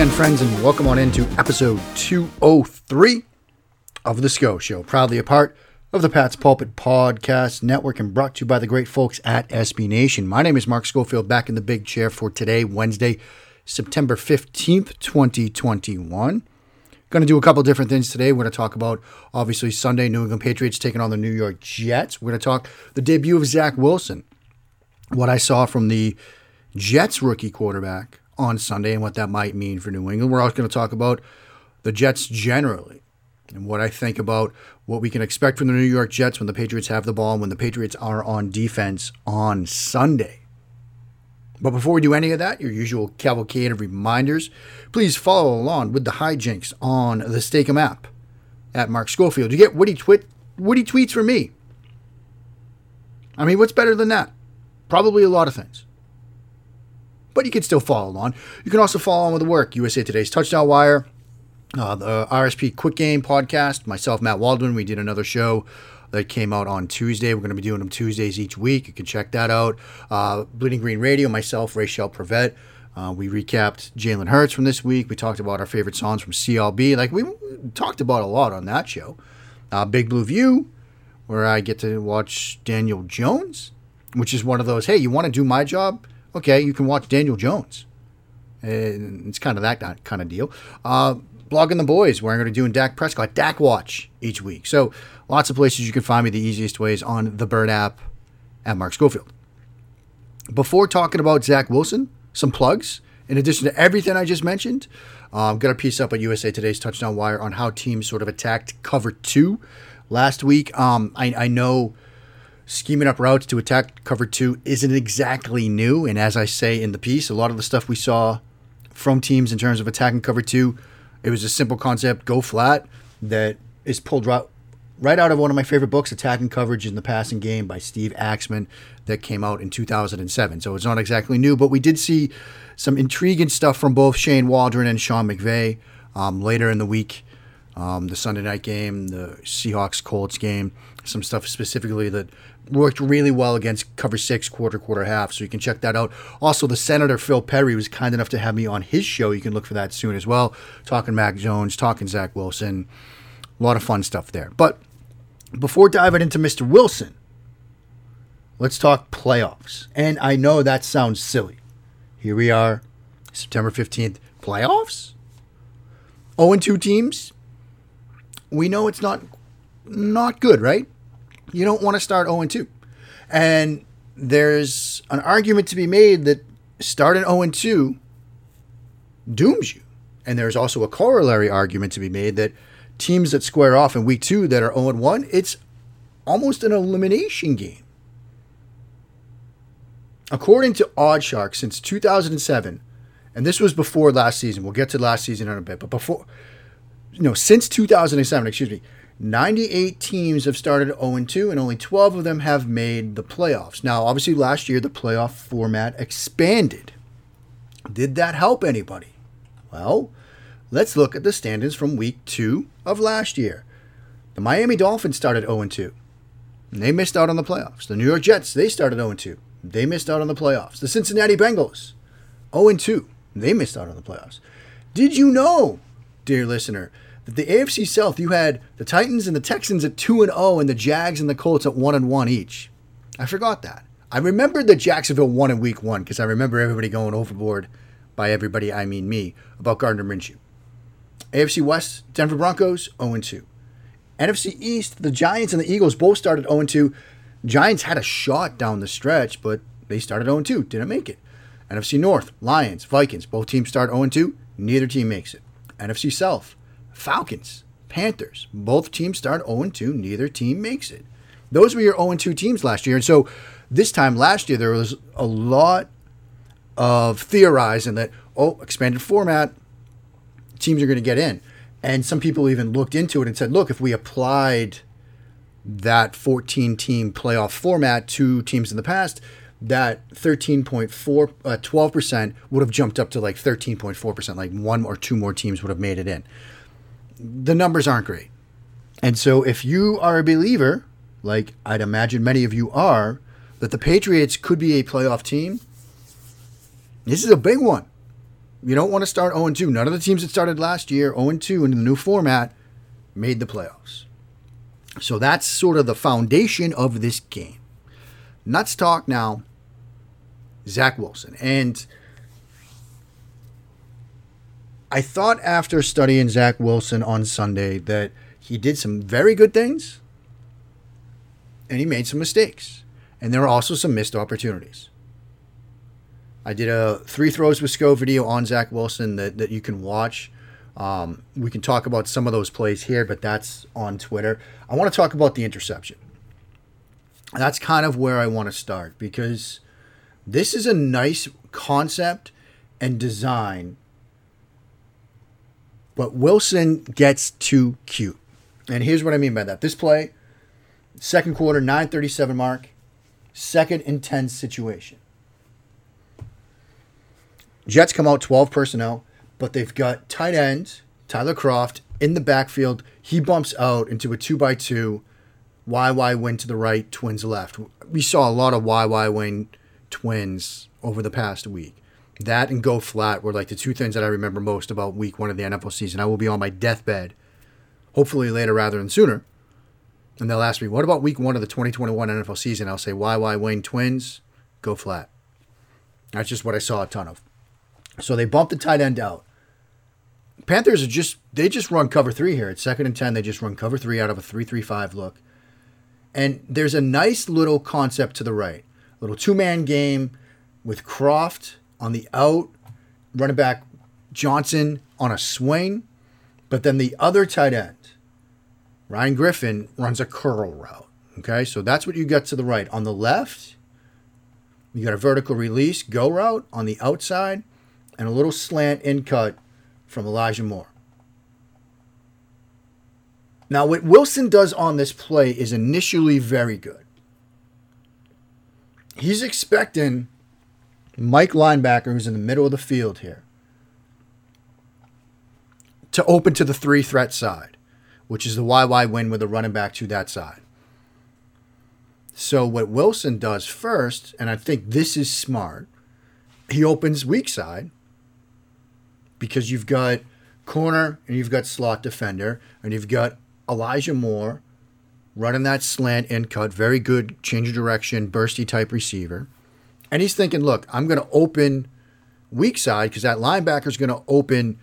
again, friends, and welcome on into episode 203 of The Scho Show, proudly a part of the Pat's Pulpit Podcast Network and brought to you by the great folks at SB Nation. My name is Mark Schofield, back in the big chair for today, Wednesday, September 15th, 2021. Going to do a couple different things today. We're going to talk about, obviously, Sunday, New England Patriots taking on the New York Jets. We're going to talk the debut of Zach Wilson, what I saw from the Jets rookie quarterback on Sunday and what that might mean for New England. We're also going to talk about the Jets generally and what I think about what we can expect from the New York Jets when the Patriots have the ball and when the Patriots are on defense on Sunday. But before we do any of that, your usual cavalcade of reminders, please follow along with the hijinks on the Steakum app at Mark Schofield. You get witty, twit, witty tweets from me. I mean, what's better than that? Probably a lot of things but you can still follow along. You can also follow on with the work. USA Today's Touchdown Wire, uh, the RSP Quick Game podcast. Myself, Matt Waldman, we did another show that came out on Tuesday. We're going to be doing them Tuesdays each week. You can check that out. Uh, Bleeding Green Radio, myself, Rachel Prevet. Uh, we recapped Jalen Hurts from this week. We talked about our favorite songs from CLB. Like we talked about a lot on that show. Uh, Big Blue View, where I get to watch Daniel Jones, which is one of those. Hey, you want to do my job? Okay, you can watch Daniel Jones. And it's kind of that kind of deal. Uh, blogging the boys, where I'm going to do in Dak Prescott, Dak Watch each week. So lots of places you can find me. The easiest way is on the Bird app at Mark Schofield. Before talking about Zach Wilson, some plugs. In addition to everything I just mentioned, um, got a piece up at USA Today's Touchdown Wire on how teams sort of attacked cover two last week. Um, I, I know scheming up routes to attack cover two isn't exactly new. And as I say in the piece, a lot of the stuff we saw from teams in terms of attacking cover two, it was a simple concept go flat that is pulled right, right out of one of my favorite books, Attacking Coverage in the Passing Game by Steve Axman, that came out in 2007. So it's not exactly new, but we did see some intriguing stuff from both Shane Waldron and Sean McVay um, later in the week. Um, the Sunday night game, the Seahawks Colts game, some stuff specifically that worked really well against cover six, quarter, quarter half. So you can check that out. Also, the Senator Phil Perry was kind enough to have me on his show. You can look for that soon as well. Talking Mac Jones, talking Zach Wilson. A lot of fun stuff there. But before diving into Mr. Wilson, let's talk playoffs. And I know that sounds silly. Here we are, September 15th, playoffs? 0 2 teams? We know it's not not good, right? you don't want to start 0 2. And there's an argument to be made that starting 0 2 dooms you. And there's also a corollary argument to be made that teams that square off in week two that are 0 1, it's almost an elimination game. According to OddsShark, since 2007, and this was before last season, we'll get to last season in a bit, but before, know, since 2007, excuse me, 98 teams have started 0 2, and only 12 of them have made the playoffs. Now, obviously, last year the playoff format expanded. Did that help anybody? Well, let's look at the standings from week two of last year. The Miami Dolphins started 0 2. They missed out on the playoffs. The New York Jets, they started 0 2. They missed out on the playoffs. The Cincinnati Bengals, 0 2. They missed out on the playoffs. Did you know, dear listener, the AFC South, you had the Titans and the Texans at 2 and 0 and the Jags and the Colts at 1 and 1 each. I forgot that. I remembered that Jacksonville won in week one because I remember everybody going overboard. By everybody, I mean me, about Gardner Minshew. AFC West, Denver Broncos, 0 2. NFC East, the Giants and the Eagles both started 0 2. Giants had a shot down the stretch, but they started 0 2, didn't make it. NFC North, Lions, Vikings, both teams start 0 2, neither team makes it. NFC South, Falcons, Panthers, both teams start 0 2, neither team makes it. Those were your 0 2 teams last year. And so this time last year, there was a lot of theorizing that, oh, expanded format, teams are going to get in. And some people even looked into it and said, look, if we applied that 14 team playoff format to teams in the past, that 13.4, uh, 12% would have jumped up to like 13.4%, like one or two more teams would have made it in. The numbers aren't great. And so if you are a believer, like I'd imagine many of you are, that the Patriots could be a playoff team, this is a big one. You don't want to start 0 2. None of the teams that started last year 0 2 in the new format made the playoffs. So that's sort of the foundation of this game. Let's talk now Zach Wilson. And I thought after studying Zach Wilson on Sunday that he did some very good things and he made some mistakes. And there were also some missed opportunities. I did a three throws with Scho video on Zach Wilson that, that you can watch. Um, we can talk about some of those plays here, but that's on Twitter. I want to talk about the interception. That's kind of where I want to start because this is a nice concept and design, but Wilson gets too cute. And here's what I mean by that. This play, second quarter, 937 mark, second and 10 situation. Jets come out 12 personnel, but they've got tight end Tyler Kroft in the backfield. He bumps out into a two by two. YY win to the right, twins left. We saw a lot of YY win twins over the past week. That and go flat were like the two things that I remember most about week one of the NFL season. I will be on my deathbed, hopefully later rather than sooner. And they'll ask me, what about week one of the 2021 NFL season? I'll say, why, why, Wayne twins, go flat. That's just what I saw a ton of. So they bumped the tight end out. Panthers are just they just run cover three here. It's second and ten. They just run cover three out of a three three five look. And there's a nice little concept to the right. Little two man game with Kroft on the out, running back Johnson on a swing, but then the other tight end, Ryan Griffin, runs a curl route. Okay, so that's what you get to the right. On the left, you got a vertical release go route on the outside and a little slant in cut from Elijah Moore. Now, what Wilson does on this play is initially very good. He's expecting Mike linebacker, who's in the middle of the field here, to open to the three threat side, which is the YY win with a running back to that side. So, what Wilson does first, and I think this is smart, he opens weak side because you've got corner and you've got slot defender and you've got Elijah Moore running that slant and cut, very good change of direction, bursty type receiver. And he's thinking, look, I'm going to open weak side because that linebacker is going to open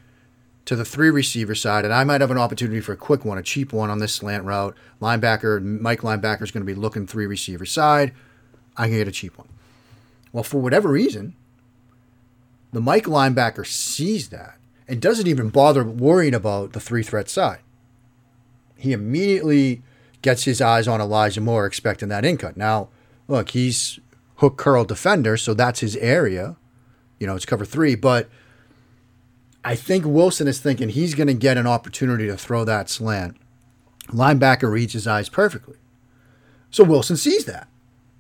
to the three receiver side, and I might have an opportunity for a quick one, a cheap one on this slant route. Linebacker, Mike linebacker is going to be looking three receiver side. I can get a cheap one. Well, for whatever reason, the Mike linebacker sees that and doesn't even bother worrying about the three threat side. He immediately gets his eyes on Elijah Moore, expecting that in cut. Now, look, he's hook curl defender, so that's his area. You know, it's cover three, but I think Wilson is thinking he's going to get an opportunity to throw that slant. Linebacker reads his eyes perfectly. So Wilson sees that.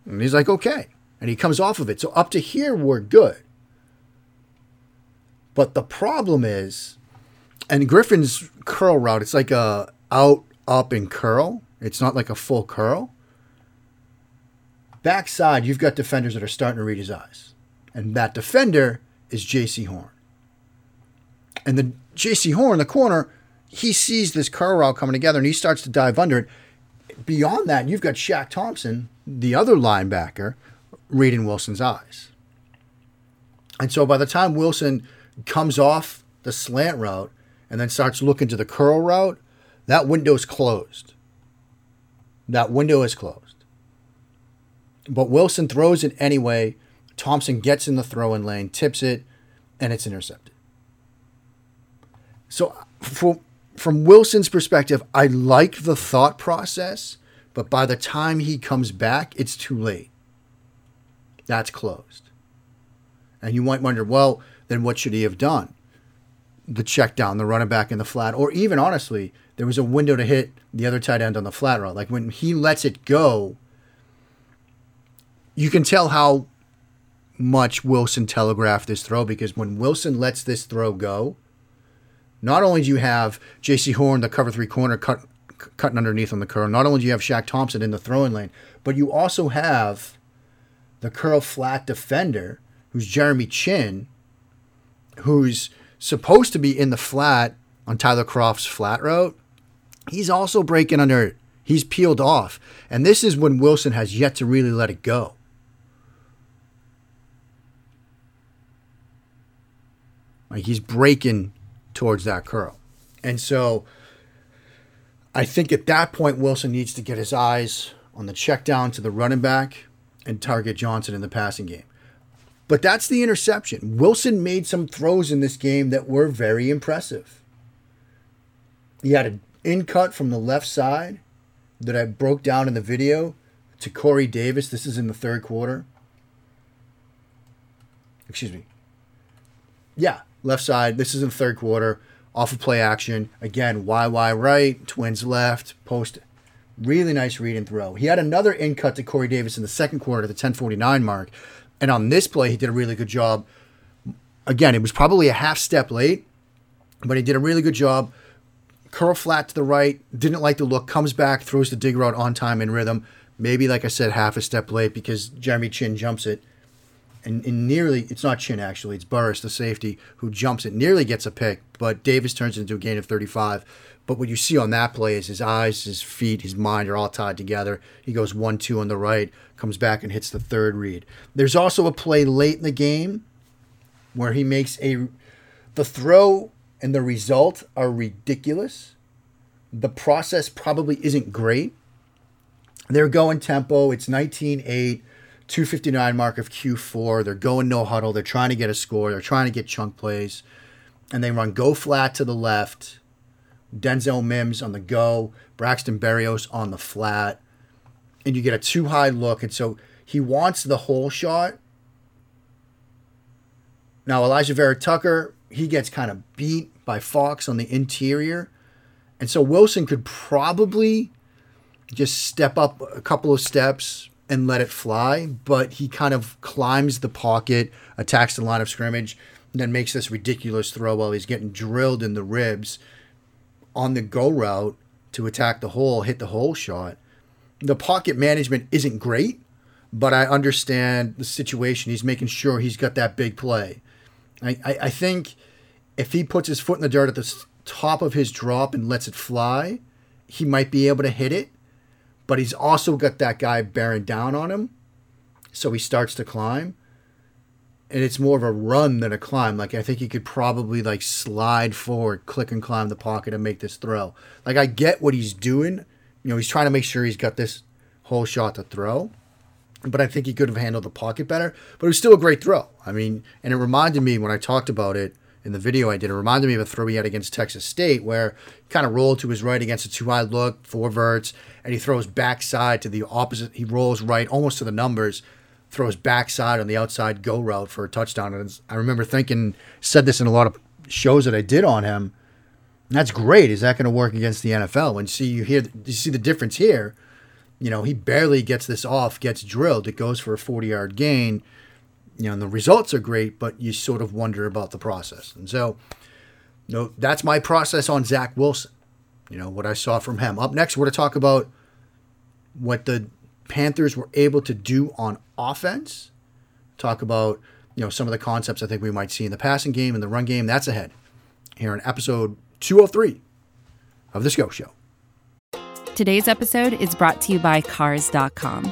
And he's like, okay. And he comes off of it. So up to here, we're good. But the problem is, and Griffin's curl route, it's like a out, up, and curl. It's not like a full curl. Backside, you've got defenders that are starting to read his eyes. And that defender is Jaycee Horn. And the Jaycee Horn, the corner, he sees this curl route coming together and he starts to dive under it. Beyond that, you've got Shaq Thompson, the other linebacker, reading Wilson's eyes. And so by the time Wilson comes off the slant route and then starts looking to the curl route, that window is closed. That window is closed. But Wilson throws it anyway. Thompson gets in the throwing lane, tips it, and it's intercepted. So, for, from Wilson's perspective, I like the thought process, but by the time he comes back, it's too late. That's closed. And you might wonder, well, then what should he have done? The check down, the running back in the flat, or even honestly, there was a window to hit the other tight end on the flat route. Like when he lets it go, you can tell how much Wilson telegraphed this throw because when Wilson lets this throw go, not only do you have Jaycee Horn, the cover three corner, cut, cutting underneath on the curl, not only do you have Shaq Thompson in the throwing lane, but you also have the curl flat defender, who's Jeremy Chinn, who's supposed to be in the flat on Tyler Kroft's flat route. He's also breaking under. He's peeled off. And this is when Wilson has yet to really let it go. Like he's breaking towards that curl. And so I think at that point, Wilson needs to get his eyes on the check down to the running back and target Johnson in the passing game. But that's the interception. Wilson made some throws in this game that were very impressive. He had an in cut from the left side that I broke down in the video to Corey Davis. This is in the third quarter. Excuse me. Yeah, left side. This is in third quarter. Off of play action. Again, YY right, twins left, post Really nice read and throw. He had another in cut to Corey Davis in the second quarter at the 1049 mark. And on this play, he did a really good job. Again, it was probably a half step late, but he did a really good job. Curl flat to the right, didn't like the look, comes back, throws the dig route on time in rhythm. Maybe, like I said, half a step late because Jeremy Chinn jumps it. And, and nearly, it's not Chinn actually, it's Burris, the safety, who jumps it, nearly gets a pick, but Davis turns it into a gain of 35. But what you see on that play is his eyes, his feet, his mind are all tied together. He goes one two on the right, comes back and hits the third read. There's also a play late in the game where he makes a the throw and the result are ridiculous. The process probably isn't great. They're going tempo. It's 19-8, 259 mark of Q4. They're going no huddle. They're trying to get a score. They're trying to get chunk plays. And they run go flat to the left Denzel Mims on the go, Braxton Berrios on the flat, and you get a too high look. And so he wants the hole shot. Now, Alijah Vera-Tucker, he gets kind of beat by Fox on the interior. And so Wilson could probably just step up a couple of steps and let it fly, but he kind of climbs the pocket, attacks the line of scrimmage, and then makes this ridiculous throw while he's getting drilled in the ribs on the go route to attack the hole, hit the hole shot. The pocket management isn't great, but I understand the situation. He's making sure he's got that big play. I, I, I think if he puts his foot in the dirt at the top of his drop and lets it fly, he might be able to hit it. But he's also got that guy bearing down on him. So he starts to climb and it's more of a run than a climb. Like I think he could probably like slide forward, click and climb the pocket and make this throw. Like I get what he's doing. You know, he's trying to make sure he's got this hole shot to throw. But I think he could have handled the pocket better. But it was still a great throw. I mean, and it reminded me when I talked about it in the video I did, it reminded me of a throw he had against Texas State where he kind of rolled to his right against a two high look, four verts, and he throws backside to the opposite. He rolls right almost to the numbers throws backside on the outside go route for a touchdown. And I remember thinking, said this in a lot of shows that I did on him. That's great. Is that going to work against the NFL? And see, you hear, you see the difference here. You know, he barely gets this off, gets drilled. It goes for a 40 yard gain. You know, and the results are great, but you sort of wonder about the process. And so, you know, that's my process on Zach Wilson. You know, what I saw from him. Up next, we're going to talk about what the Panthers were able to do on offense. Talk about you know some of the concepts I think we might see in the passing game and the run game. That's ahead here in episode 203 of the Scho Show. Today's episode is brought to you by Cars.com.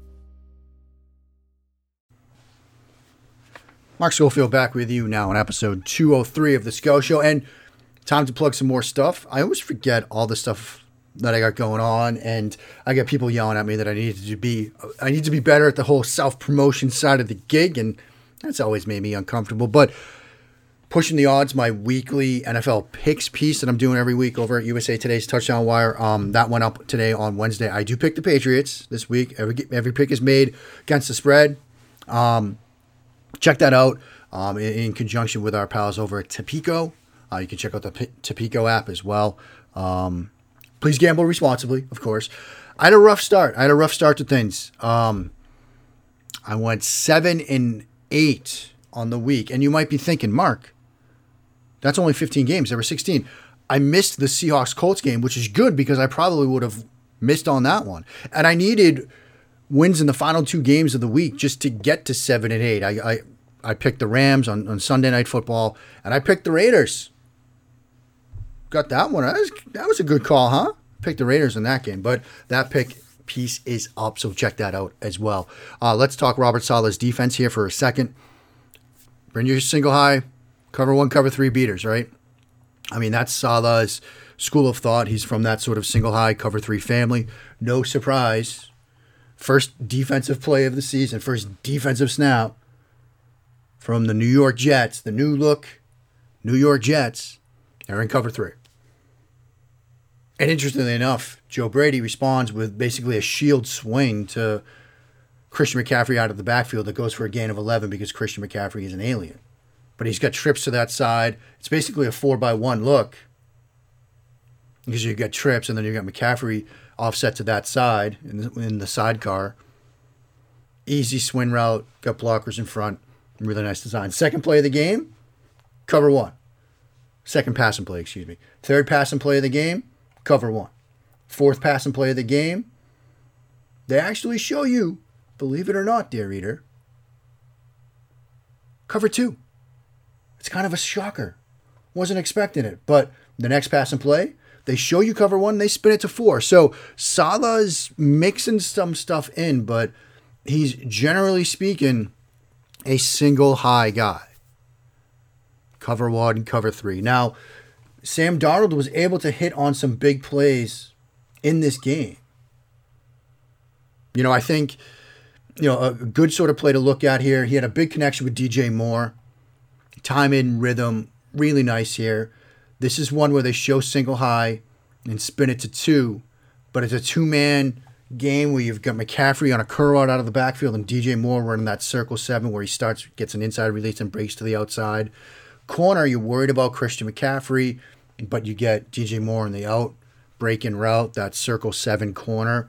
Mark Schofield back with you now on episode 203 of the Scho Show. And time to plug some more stuff. I always forget all the stuff that I got going on, and I get people yelling at me that I need to be I need to be better at the whole self promotion side of the gig, and that's always made me uncomfortable. But pushing the odds, my weekly NFL picks piece that I'm doing every week over at USA Today's Touchdown Wire. Um, that went up today on Wednesday. I do pick the Patriots this week. Every every pick is made against the spread. Um, check that out um, in, in, conjunction with our pals over at Tipico. Uh, you can check out the P- Tipico app as well. Um, please gamble responsibly, of course. I had a rough start. I had a rough start to things. Um, I went seven and eight on the week, and you might be thinking, Mark, that's only 15 games. There were 16. I missed the Seahawks Colts game, which is good because I probably would have missed on that one. And I needed wins in the final two games of the week just to get to seven and eight. I I, I picked the Rams on, on Sunday night football, and I picked the Raiders. Got that one. That was, that was a good call, huh? Picked the Raiders in that game, but that pick piece is up, so check that out as well. Uh, let's talk Robert Saleh's defense here for a second. Bring your single high, cover one, cover three beaters, right? I mean, that's Saleh's school of thought. He's from that sort of single high, cover three family. No surprise First defensive play of the season, first defensive snap from the New York Jets, the new look New York Jets. They're in cover three. And interestingly enough, Joe Brady responds with basically a shield swing to Christian McCaffrey out of the backfield that goes for a gain of 11 because Christian McCaffrey is an alien. But he's got trips to that side. It's basically a four by one look because you've got trips and then you've got McCaffrey offset to that side in the, in the sidecar. Easy swing route, got blockers in front. Really nice design. Second play of the game, cover one. Second pass and play, excuse me. Third pass and play of the game, cover one. Fourth pass and play of the game, they actually show you, believe it or not, dear reader, cover two. It's kind of a shocker. Wasn't expecting it, but the next pass and play, they show you cover one, they spin it to four. So Saleh's mixing some stuff in, but he's generally speaking a single high guy. Cover one, cover three. Now, Sam Darnold was able to hit on some big plays in this game. You know, I think, you know, a good sort of play to look at here. He had a big connection with DJ Moore. Time in rhythm, really nice here. This is one where they show single high and spin it to two, but it's a two man game where you've got McCaffrey on a curl out of the backfield and DJ Moore running that circle seven where he starts, gets an inside release and breaks to the outside. Corner, you're worried about Christian McCaffrey, but you get DJ Moore in the out breaking route, that circle seven corner.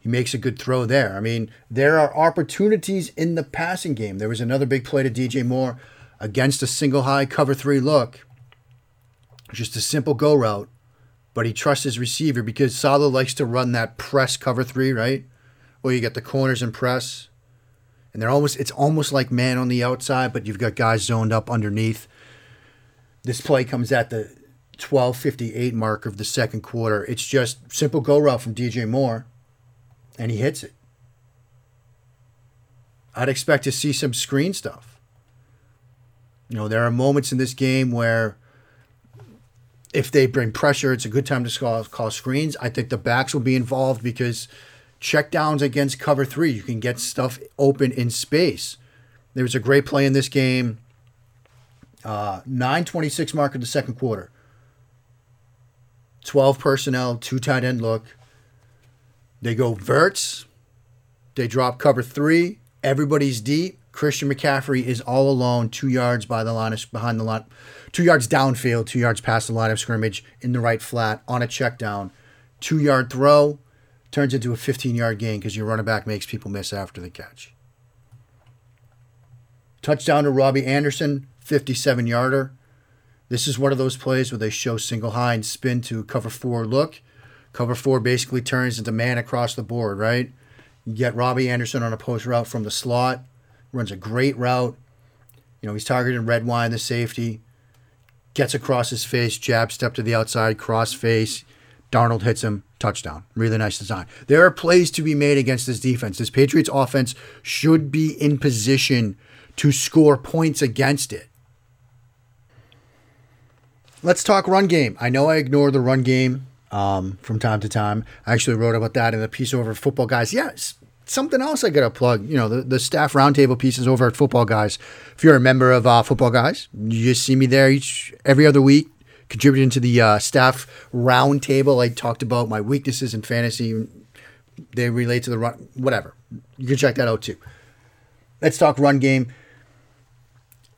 He makes a good throw there. I mean, there are opportunities in the passing game. There was another big play to DJ Moore against a single high cover three look just a simple go route, but he trusts his receiver because Saleh likes to run that press cover three, right? Where you get the corners and press. And they're almost it's almost like man on the outside, but you've got guys zoned up underneath. This play comes at the 12:58 mark of the second quarter. It's just simple go route from DJ Moore and he hits it. I'd expect to see some screen stuff. You know, there are moments in this game where if they bring pressure, it's a good time to call, call screens. I think the backs will be involved because check downs against cover three, you can get stuff open in space. There was a great play in this game. Uh, 926 mark of the second quarter. 12 personnel, two tight end look. They go verts. They drop cover three. Everybody's deep. Christian McCaffrey is all alone, two yards by the line of, behind the line two yards downfield, two yards past the line of scrimmage in the right flat on a check down. Two yard throw. turns into a 15 yard gain because your running back makes people miss after the catch. Touchdown to Robbie Anderson, 57 yarder. This is one of those plays where they show single high and spin to cover four look. Cover four basically turns into man across the board, right? You get Robbie Anderson on a post route from the slot, runs a great route. You know, he's targeting Red Wine, the safety, gets across his face, jab step to the outside, cross face. Darnold hits him, touchdown. Really nice design. There are plays to be made against this defense. This Patriots offense should be in position to score points against it. Let's talk run game. I know I ignore the run game um, from time to time. I actually wrote about that in a piece over Football Guys. Yes, something else I got to plug. You know, the, the staff roundtable pieces over at Football Guys. If you're a member of uh, Football Guys, you just see me there each every other week contributing to the uh, staff roundtable. I talked about my weaknesses in fantasy. They relate to the run, whatever. You can check that out too. Let's talk run game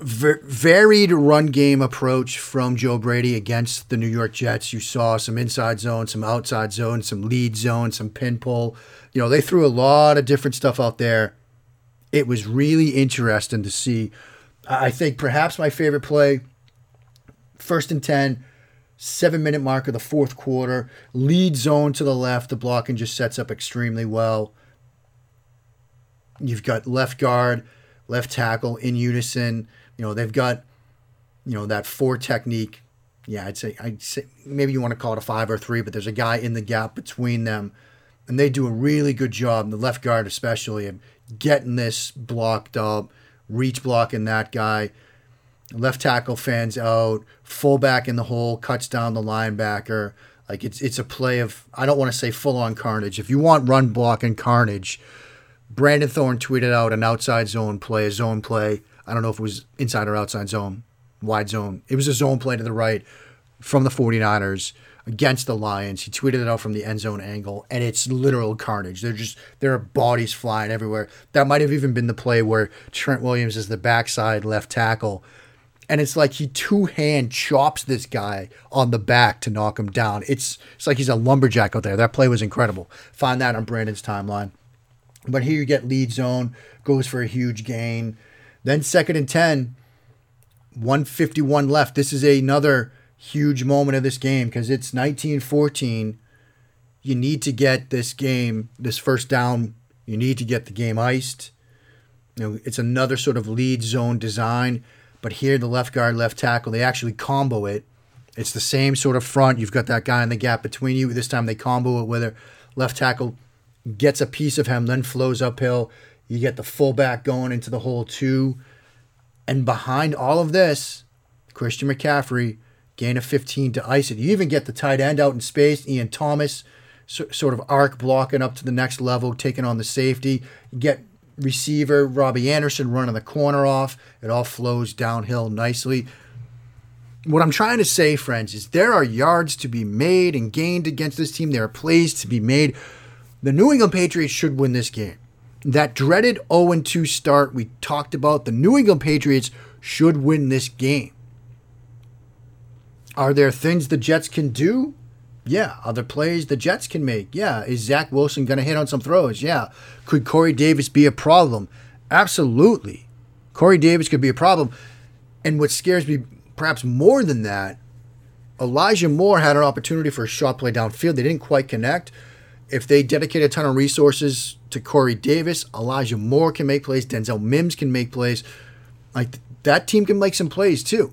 varied run game approach from Joe Brady against the New York Jets. You saw some inside zone, some outside zone, some lead zone, some pin pull. You know, they threw a lot of different stuff out there. It was really interesting to see. I think perhaps my favorite play, first and 10, seven minute mark of the fourth quarter, lead zone to the left. The blocking just sets up extremely well. You've got left guard, left tackle in unison you know, they've got, you know, that four technique. Yeah, I'd say I'd say maybe you want to call it a five or three, but there's a guy in the gap between them, and they do a really good job. The left guard, especially, of getting this blocked up, reach blocking that guy. Left tackle fans out, fullback in the hole, cuts down the linebacker. Like it's it's a play of I don't want to say full on carnage. If you want run block and carnage, Brandon Thorn tweeted out an outside zone play, a zone play I don't know if it was inside or outside zone, wide zone. It was a zone play to the right from the 49ers against the Lions. He tweeted it out from the end zone angle, and it's literal carnage. They're just there are bodies flying everywhere. That might have even been the play where Trent Williams is the backside left tackle. And it's like he two hand chops this guy on the back to knock him down. It's it's like he's a lumberjack out there. That play was incredible. Find that on Brandon's timeline. But here you get lead zone, goes for a huge gain. Then second and 10, 151 left. This is another huge moment of this game because it's 1914. You need to get this game, this first down, you need to get the game iced. You know, it's another sort of lead zone design, but here the left guard, left tackle, they actually combo it. It's the same sort of front. You've got that guy in the gap between you. This time they combo it a left tackle gets a piece of him, then flows uphill. You get the fullback going into the hole too. And behind all of this, Christian McCaffrey, gain of 15 to ice it. You even get the tight end out in space, Ian Thomas, so, sort of arc blocking up to the next level, taking on the safety. You get receiver Robbie Anderson running the corner off. It all flows downhill nicely. What I'm trying to say, friends, is there are yards to be made and gained against this team. There are plays to be made. The New England Patriots should win this game that dreaded 0 2 start we talked about, the New England Patriots should win this game. Are there things the Jets can do? Yeah. Other plays the Jets can make? Yeah. Is Zach Wilson going to hit on some throws? Yeah. Could Corey Davis be a problem? Absolutely. Corey Davis could be a problem. And what scares me perhaps more than that, Elijah Moore had an opportunity for a shot play downfield. They didn't quite connect. If they dedicate a ton of resources to Corey Davis. Elijah Moore can make plays. Denzel Mims can make plays. Like that team can make some plays too.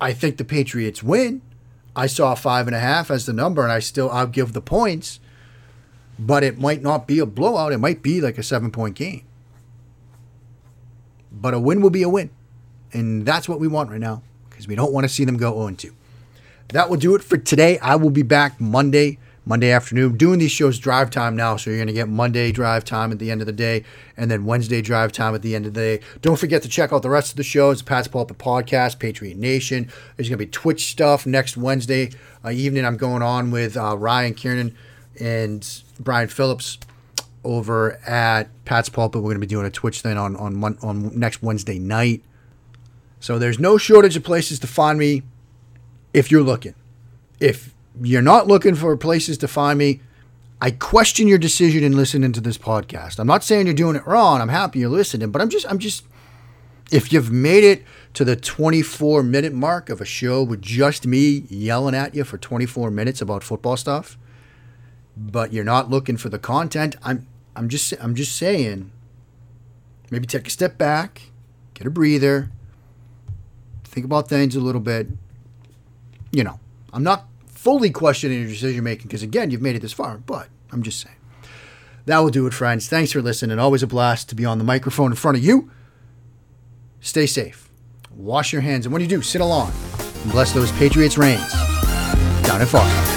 I think the Patriots win. I saw five and a half as the number, and I still I'll give the points. But it might not be a blowout. It might be like a seven point game. But a win will be a win. And that's what we want right now because we don't want to see them go 0 2. That will do it for today. I will be back Monday Monday afternoon. Doing these shows drive time now, so you're going to get Monday drive time at the end of the day, and then Wednesday drive time at the end of the day. Don't forget to check out the rest of the shows: Pat's Pulpit Podcast, Patriot Nation. There's going to be Twitch stuff next Wednesday uh, evening. I'm going on with uh, Ryan Kiernan and Brian Phillips over at Pat's Pulpit. We're going to be doing a Twitch thing on on on next Wednesday night. So there's no shortage of places to find me if you're looking. If you're not looking for places to find me, I question your decision in listening to this podcast. I'm not saying you're doing it wrong. I'm happy you're listening, but I'm just I'm just if you've made it to the 24 minute mark of a show with just me yelling at you for 24 minutes about football stuff, but you're not looking for the content, I'm I'm just I'm just saying maybe take a step back, get a breather, think about things a little bit. You know, I'm not fully questioning your decision making because again, you've made it this far, but I'm just saying. That will do it, friends. Thanks for listening. Always a blast to be on the microphone in front of you. Stay safe. Wash your hands, and when you do, sit along and bless those Patriots' reigns down in Fox.